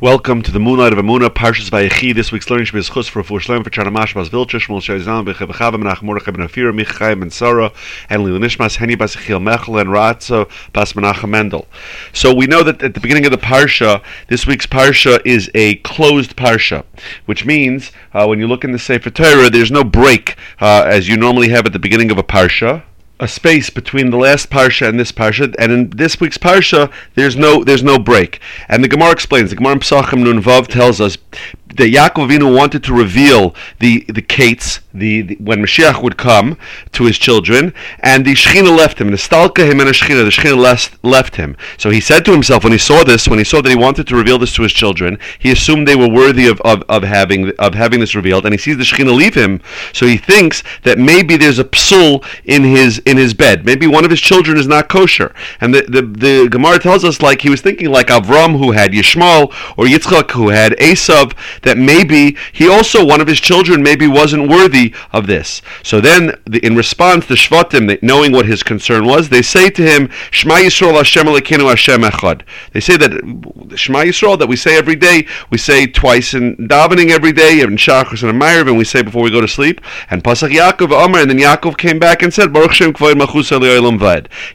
Welcome to the Moonlight of Emuna, Parshas Vayechi. This week's learning should be Chus for Fushleim for Chanamash Bas Vilcha, Shmuel Shayzan, Bechav Menach Mordechai Ben Afira, Michaim Ben Sarah, and Nishmas, Henny Bas Echiel Mechel, and Ratzo Bas Menachem Mendel. So we know that at the beginning of the Parsha, this week's Parsha is a closed Parsha, which means uh, when you look in the Sefer Torah, there's no break uh, as you normally have at the beginning of a Parsha a space between the last parsha and this parsha, and in this week's parsha, there's no there's no break. And the Gemara explains. The Gemara in Pesachim Nun Vav tells us that Yaakov Avinu wanted to reveal the the Ketz, the, the, when Mashiach would come to his children, and the Shechina left him. The Stalka him and the Shechina, the Shechina left, left him. So he said to himself when he saw this, when he saw that he wanted to reveal this to his children, he assumed they were worthy of, of, of having of having this revealed, and he sees the Shechina leave him. So he thinks that maybe there's a psul in his in his bed. Maybe one of his children is not kosher. And the the, the Gemara tells us like he was thinking like Avram who had Yishmael or Yitzchak who had Esav that maybe he also one of his children maybe wasn't worthy of this. So then, the, in response, the Shvatim, knowing what his concern was, they say to him, Shema Yisrael Hashem Elokeinu Hashem Echad. They say that Shema Yisrael that we say every day, we say twice in davening every day, in Shachris and Amayrav, and we say before we go to sleep. And Pasach Yaakov Omer, and then Yaakov came back and said, Baruch Shem Kvod Machus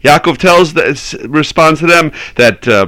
Yaakov tells, that, responds to them that. Uh,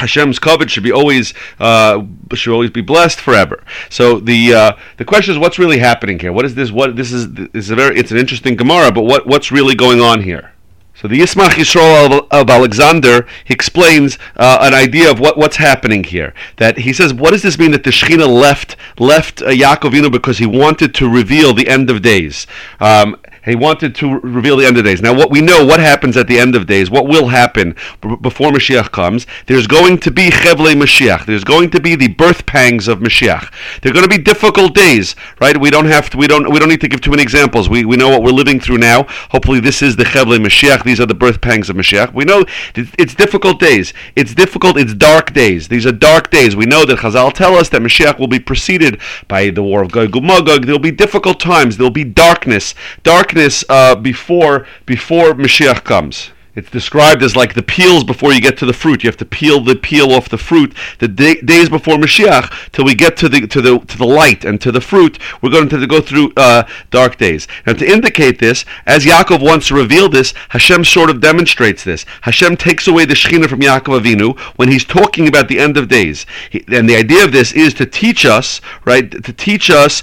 Hashem's covet should be always uh, should always be blessed forever. So the uh, the question is, what's really happening here? What is this? What this is? This is a very it's an interesting Gemara, but what what's really going on here? So the Yismach Yisrael of, Alexander he explains uh, an idea of what, what's happening here. That he says, what does this mean that the Shechina left left uh, Yaakov because he wanted to reveal the end of days? Um, he wanted to reveal the end of days. Now, what we know, what happens at the end of days, what will happen b- before Mashiach comes, there's going to be Chevle Mashiach. There's going to be the birth pangs of Mashiach. They're going to be difficult days, right? We don't have to, we don't, we don't need to give too many examples. We, we know what we're living through now. Hopefully, this is the Chevle Mashiach. These are the birth pangs of Mashiach. We know it's difficult days. It's difficult. It's dark days. These are dark days. We know that Chazal tell us that Mashiach will be preceded by the war of Gog and Magog. There'll be difficult times. There'll be darkness. Dark darkness uh, before before Mashiach comes. It's described as like the peels before you get to the fruit. You have to peel the peel off the fruit. The day, days before Mashiach, till we get to the to the to the light and to the fruit, we're going to go through uh, dark days. Now, to indicate this, as Yaakov wants to reveal this, Hashem sort of demonstrates this. Hashem takes away the Shekhinah from Yaakov Avinu when he's talking about the end of days. He, and the idea of this is to teach us, right? To teach us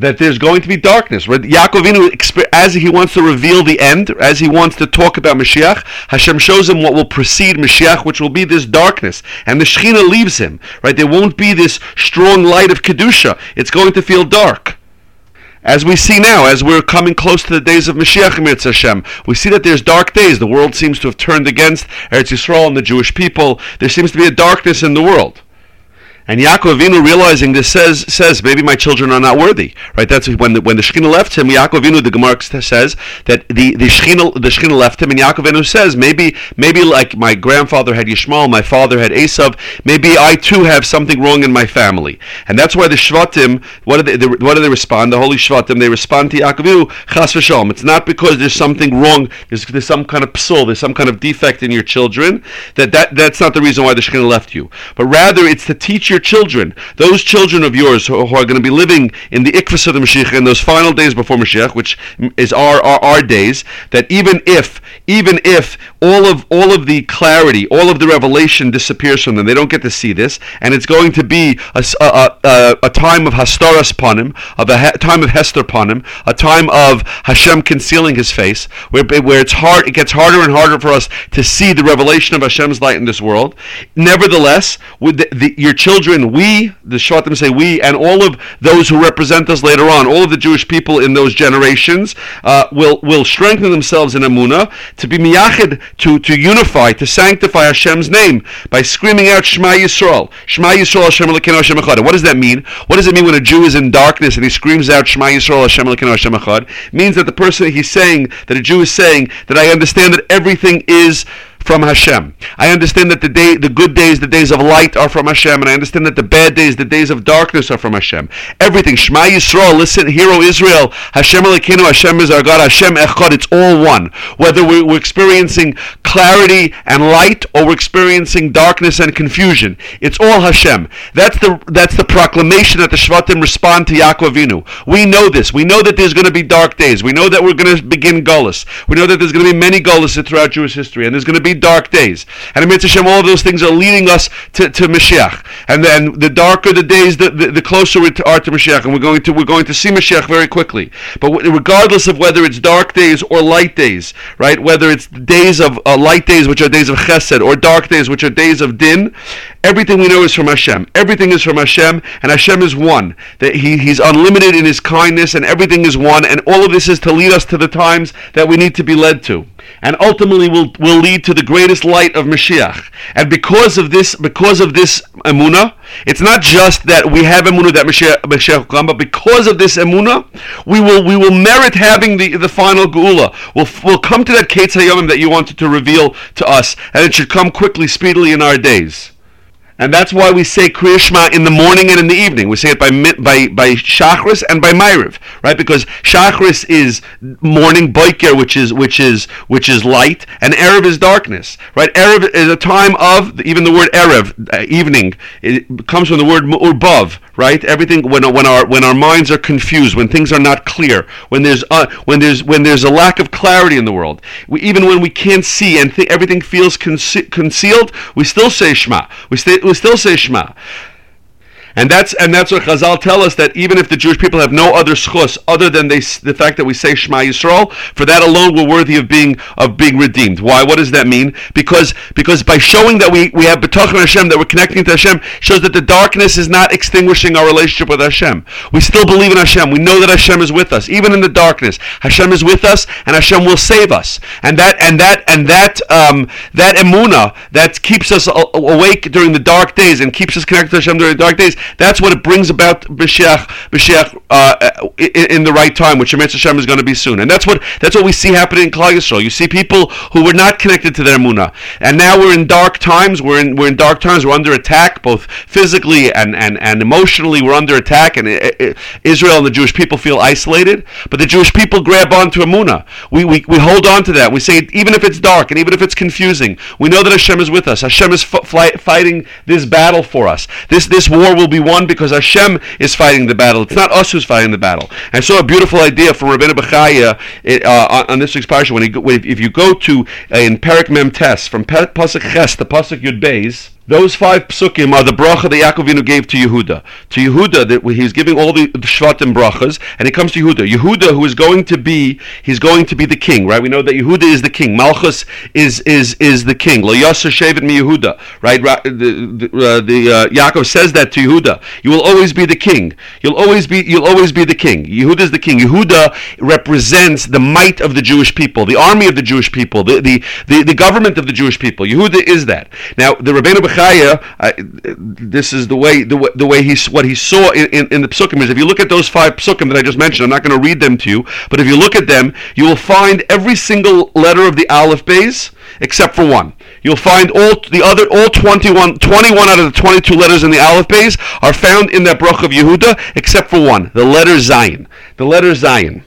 that there's going to be darkness. Right? Yaakov as he wants to reveal the end, as he wants to talk about Mashiach, Hashem shows him what will precede Mashiach, which will be this darkness. And the Shekhinah leaves him. Right? There won't be this strong light of Kedusha. It's going to feel dark. As we see now, as we're coming close to the days of Mashiach Hashem, we see that there's dark days. The world seems to have turned against Eretz Yisrael and the Jewish people. There seems to be a darkness in the world. And Yaakov Avinu realizing this says says maybe my children are not worthy. Right? That's when the, when the Shekhinah left him. Yaakov Avinu the Gemara says that the the Shekhinah the Shekhinah left him, and Yaakov Avinu says maybe maybe like my grandfather had Yishmael, my father had Esav. Maybe I too have something wrong in my family, and that's why the Shvatim what do they, they what do they respond? The holy Shvatim they respond to Yaakov Avinu Chas v'shalom. It's not because there's something wrong. There's, there's some kind of psul. There's some kind of defect in your children. That that that's not the reason why the Shekhinah left you, but rather it's to teach your children, those children of yours who, are going to be living in the ikvus of the Mashiach in those final days before Mashiach, which is our, our, our days, that even if even if all of all of the clarity, all of the revelation disappears from them, they don't get to see this, and it's going to be a, a, a, a time of hastaras panim, of a he, time of hester panim, a time of Hashem concealing His face, where where it's hard, it gets harder and harder for us to see the revelation of Hashem's light in this world. Nevertheless, with the, the, your children children, we, the Shvatim say we, and all of those who represent us later on, all of the Jewish people in those generations, uh, will will strengthen themselves in Amunah to be miyachid, to, to unify, to sanctify Hashem's name by screaming out Shema Yisrael. Shema Yisrael Hashem Elokeinu Hashem Echad. What does that mean? What does it mean when a Jew is in darkness and he screams out Shema Yisrael Hashem Elokeinu Hashem Echad? Means that the person, he's saying, that a Jew is saying, that I understand that everything is from Hashem. I understand that the day, the good days, the days of light are from Hashem, and I understand that the bad days, the days of darkness are from Hashem. Everything. Shema Yisrael, listen, hero Israel, Hashem Elokeinu, Hashem is our God, Hashem Echad, it's all one. Whether we're, experiencing clarity and light, or we're experiencing darkness and confusion, it's all Hashem. That's the that's the proclamation that the Shvatim respond to Yaakov Avinu. We know this. We know that there's going to be dark days. We know that we're going to begin Gullus. We know that there's going to be many Gullus throughout Jewish history, and there's going to be dark days. And Amir Hashem, all those things are leading us to, to Mashiach. And then the darker the days, the, the, the closer we are to Mashiach. And we're going to we're going to see Mashiach very quickly. But regardless of whether it's dark days or light days, right? Whether it's days of uh, light days, which are days of Chesed, or dark days, which are days of Din, everything we know is from Hashem. Everything is from Hashem, and Hashem is one. That he, He's unlimited in His kindness, and everything is one. And all of this is to lead us to the times that we need to be led to and ultimately will, will lead to the greatest light of Mashiach. And because of this, because of this emuna, it's not just that we have emuna that Mashiach, Mashiach will come, but because of this emuna, we will we will merit having the, the final geula. We'll, we'll come to that Ketz Hayomim that you wanted to reveal to us, and it should come quickly, speedily in our days. And that's why we say Kriya Shema in the morning and in the evening. We say it by by by Shachris and by Ma'ariv, right? Because Shachris is morning, Boiker, which is which is which is light, and Erev is darkness, right? Erev is a time of even the word Erev, uh, evening, it comes from the word Urbav, right? Everything when when our when our minds are confused, when things are not clear, when there's uh, when there's when there's a lack of clarity in the world, we, even when we can't see and th- everything feels conce- concealed, we still say Shema. We, stay, we still say Shema. And that's and that's what Chazal tell us that even if the Jewish people have no other schus other than they, the fact that we say Shema Yisrael, for that alone we're worthy of being of being redeemed. Why? What does that mean? Because because by showing that we, we have betachon Hashem, that we're connecting to Hashem, shows that the darkness is not extinguishing our relationship with Hashem. We still believe in Hashem. We know that Hashem is with us, even in the darkness. Hashem is with us, and Hashem will save us. And that and that and that um, that emuna that keeps us awake during the dark days and keeps us connected to Hashem during the dark days that's what it brings about B'Shiach, B'Shiach uh, in, in, the right time, which Shemetz Hashem is going to be soon. And that's what that's what we see happening in Klal Yisrael. You see people who were not connected to their Munah, and now we're in dark times. We're in we're in dark times. We're under attack, both physically and and, and emotionally. We're under attack, and it, it, Israel and the Jewish people feel isolated. But the Jewish people grab onto Amunah. We, we we hold on to that. We say even if it's dark and even if it's confusing, we know that Hashem is with us. Hashem is f- fighting this battle for us. This this war will be won because Hashem is fighting the battle. It's not us who's fighting the battle. I saw a beautiful idea from Rabbeinu Bechaya uh, on this week's parsha. When, he, if you go to uh, in Perik Mem Tes from Pasuk Ches to Pasuk Yud Beis, those five psukim are the bracha that Yaakovinu gave to Yehuda. To Yehuda, that he's giving all the, the Shvatim brachas, and he comes to Yehuda. Yehuda, who is going to be, he's going to be the king, right? We know that Yehuda is the king. Malchus is is is the king. Lo Yasur Shevet mi Yehuda, right? The the, uh, the uh, Yaakov says that to Yehuda. You will always be the king. You'll always be you'll always be the king. Yehuda is the king. Yehuda represents the might of the Jewish people, the army of the Jewish people, the the the, the government of the Jewish people. Yehuda is that. Now the Rabbeinu Chaya, uh, this is the way the, the way he what he saw in, in, in, the psukim is if you look at those five psukim that I just mentioned, I'm not going to read them to you, but if you look at them, you will find every single letter of the Aleph Beis except for one. You'll find all the other all 21, 21 out of the 22 letters in the Aleph Beis are found in that Brach of Yehuda except for one, the letter Zayin. The letter Zayin.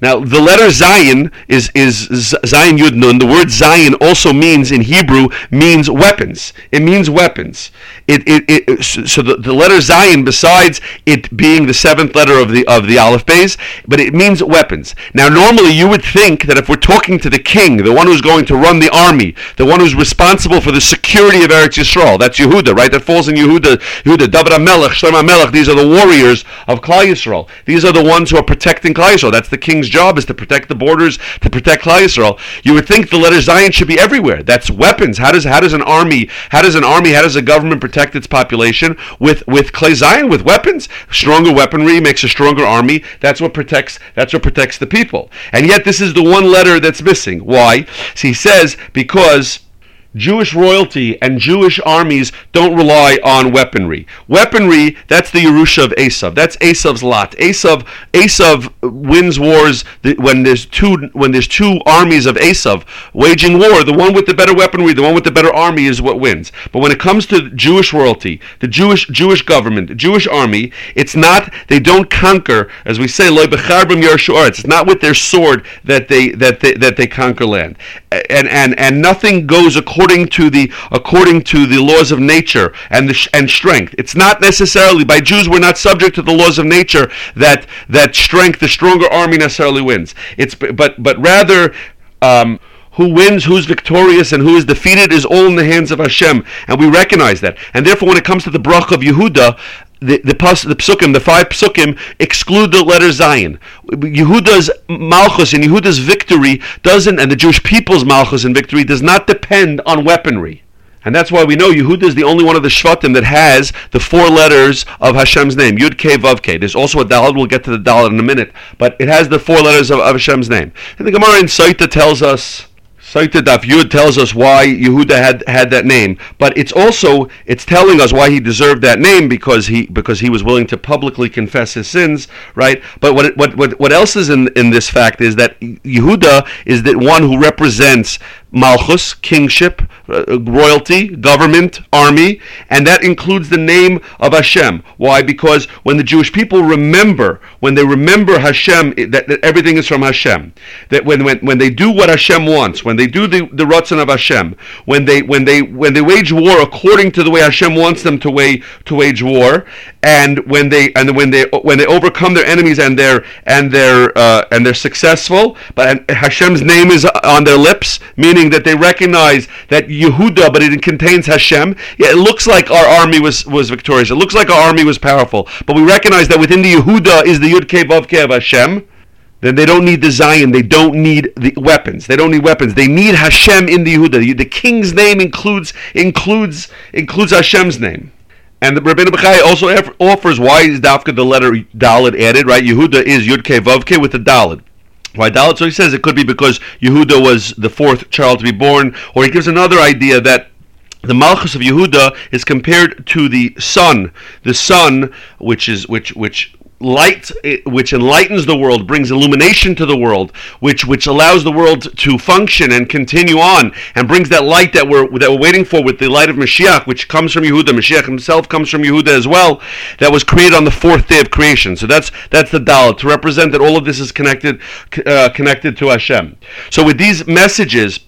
Now, the letter Zayin is, is Zayin Yud Nun. The word Zayin also means, in Hebrew, means weapons. It means weapons. It, it, it, so the, the letter Zayin, besides it being the seventh letter of the of the Aleph Beis, but it means weapons. Now, normally you would think that if we're talking to the king, the one who's going to run the army, the one who's responsible for the security of Eretz Yisrael, that's Yehuda, right? That falls in Yehuda, Yehuda, David HaMelech, Shlomo HaMelech. These are the warriors of Klal Yisrael. These are the ones who are protecting Klal Yisrael. That's the king's job is to protect the borders, to protect Klal Yisrael. You would think the letter Zayin should be everywhere. That's weapons. How does how does an army how does an army how does a government protect its population with with Klal Zayin with weapons? Stronger weaponry makes a stronger army. That's what protects that's what protects the people. And yet this is the one letter that's missing. Why? So he says because Jewish royalty and Jewish armies don't rely on weaponry. Weaponry, that's the Yerusha of Esav. That's Esav's lot. Esav, Esav wins wars when there's two when there's two armies of Esav waging war. The one with the better weaponry, the one with the better army is what wins. But when it comes to Jewish royalty, the Jewish Jewish government, the Jewish army, it's not they don't conquer, as we say, it's not with their sword that they that they that they conquer land. And and and nothing goes according according to the according to the laws of nature and the and strength. It's not necessarily by Jews we're not subject to the laws of nature that that strength, the stronger army necessarily wins. It's but but rather. Um, who wins, who's victorious, and who is defeated is all in the hands of Hashem, and we recognize that. And therefore, when it comes to the brach of Yehuda, the the, psukim, the five psukim, exclude the letter Zayin. Yehuda's malchus and Yehuda's victory doesn't, and the Jewish people's malchus and victory does not depend on weaponry. And that's why we know Yehuda is the only one of the Shvatim that has the four letters of Hashem's name, Yud K Vav K. There's also a Dalet, we'll get to the Dalet in a minute, but it has the four letters of, of Hashem's name. And the Gemara in Saita tells us Saita Daf tells us why Yehuda had, had that name, but it's also it's telling us why he deserved that name because he because he was willing to publicly confess his sins, right? But what what what, what else is in in this fact is that Yehuda is the one who represents Malchus, kingship, uh, royalty, government, army, and that includes the name of Hashem. Why? Because when the Jewish people remember, when they remember Hashem, that, that everything is from Hashem. That when, when, when they do what Hashem wants, when they do the, the Ratzon of Hashem, when they when they when they wage war according to the way Hashem wants them to wage to wage war, and when they and when they when they overcome their enemies and they're and they're uh, and they're successful, but Hashem's name is on their lips, meaning that they recognize that Yehuda, but it contains Hashem. Yeah, it looks like our army was was victorious. It looks like our army was powerful, but we recognize that within the Yehuda is the Yud Ke Vav Ke of Hashem. Then they don't need the Zayin. They don't need the weapons. They don't need weapons. They need Hashem in the Yehuda. The, king's name includes includes includes Hashem's name. And the Rabbeinu Bechai also offers why is Dafka the letter Dalet added, right? Yehuda is Yud Ke Vav Ke with the Dalet. Why Dalet? So he says it could be because Yehuda was the fourth child to be born, or he gives another idea that the Malchus of Yehuda is compared to the sun, the sun, which is which which light which enlightens the world brings illumination to the world which which allows the world to function and continue on and brings that light that we're that we're waiting for with the light of Mashiach which comes from Yehuda. Mashiach himself comes from Yehuda as well that was created on the fourth day of creation. So that's that's the Dalet to represent that all of this is connected uh, connected to Hashem. So with these messages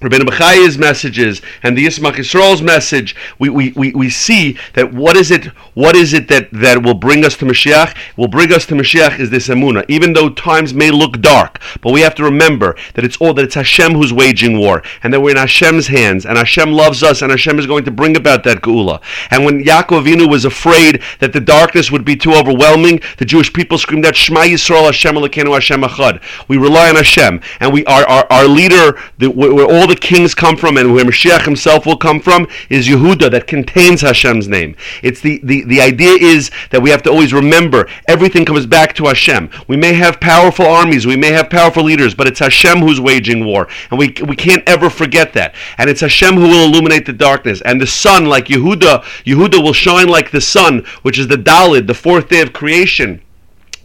Rabbeinu Bechaya's messages and the Yismach Yisrael's message, we, we, we, we see that what is it what is it that, that will bring us to Mashiach? Will bring us to Mashiach is this Emunah. Even though times may look dark, but we have to remember that it's all that it's Hashem who's waging war, and that we're in Hashem's hands, and Hashem loves us, and Hashem is going to bring about that Geula. And when Yaakov Avinu was afraid that the darkness would be too overwhelming, the Jewish people screamed out Shema Yisrael Hashem Elokeinu Hashem Echad. We rely on Hashem, and we our our, our leader, the, where all the kings come from, and where Mashiach himself will come from, is Yehuda that contains Hashem's name. It's the, the the idea is that we have to always remember everything comes back to Hashem. We may have powerful armies, we may have powerful leaders, but it's Hashem who's waging war, and we we can't ever forget that. And it's Hashem who will illuminate the darkness, and the sun, like Yehuda, Yehuda will shine like the sun, which is the Dalet, the fourth day of creation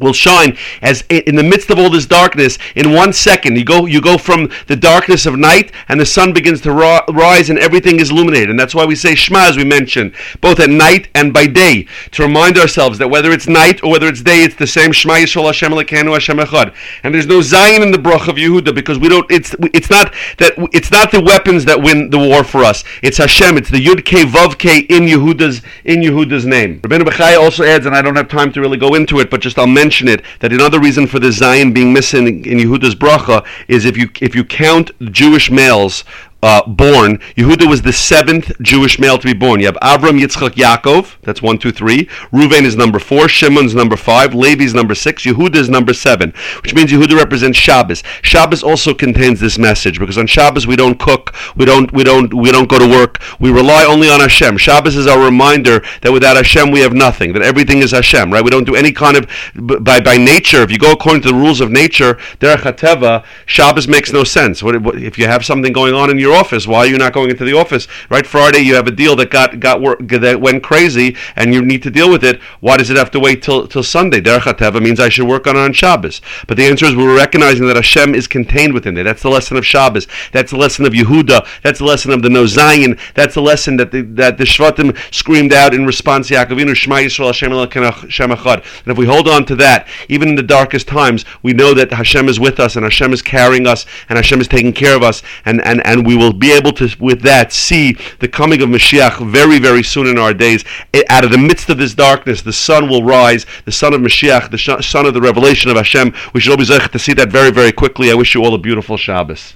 will shine as in the midst of all this darkness in one second you go you go from the darkness of night and the sun begins to rise and everything is illuminated. And that's why we say shema as we mentioned both at night and by day to remind ourselves that whether it's night or whether it's day it's the same shema yisrael hashem elokeinu hashem echad. And there's no zayin in the brach of yehuda because we don't it's it's not that it's not the weapons that win the war for us. It's hashem it's the yud vav k in yehuda's in yehuda's name. Rabbeinu Bechai also adds and i don't have time to really go into it but just i'll mention mention it that another reason for the Zayin being missing in Yehuda's bracha is if you if you count Jewish males uh, born. Yehuda was the seventh Jewish male to be born. You have Avram, Yitzchak, Yaakov. That's one, two, three. Reuven is number four. Shimon's number five. Levi is number six. Yehuda is number seven, which means Yehuda represents Shabbos. Shabbos also contains this message because on Shabbos we don't cook, we don't, we don't, we don't go to work. We rely only on Hashem. Shabbos is our reminder that without Hashem we have nothing. That everything is Hashem. Right? We don't do any kind of by by nature. If you go according to the rules of nature, derech Shabbos makes no sense. What, what, if you have something going on in your your office. Why are you not going into the office? Right, Friday you have a deal that got got work that went crazy, and you need to deal with it. Why does it have to wait till till Sunday? Derech Hateva means I should work on it on Shabbos. But the answer is we're recognizing that Hashem is contained within it. That's the lesson of Shabbos. That's the lesson of Yehuda. That's the lesson of the No Zayin. That's the lesson that the, that the Shvatim screamed out in response to Yaakovinu Shema Yisrael Hashem. And if we hold on to that, even in the darkest times, we know that Hashem is with us and Hashem is carrying us and Hashem is taking care of us, and and and we will be able to with that see the coming of Mashiach very very soon in our days. Out of the midst of this darkness, the sun will rise. The son of Mashiach, the son of the revelation of Hashem. We should always to see that very very quickly. I wish you all a beautiful Shabbos.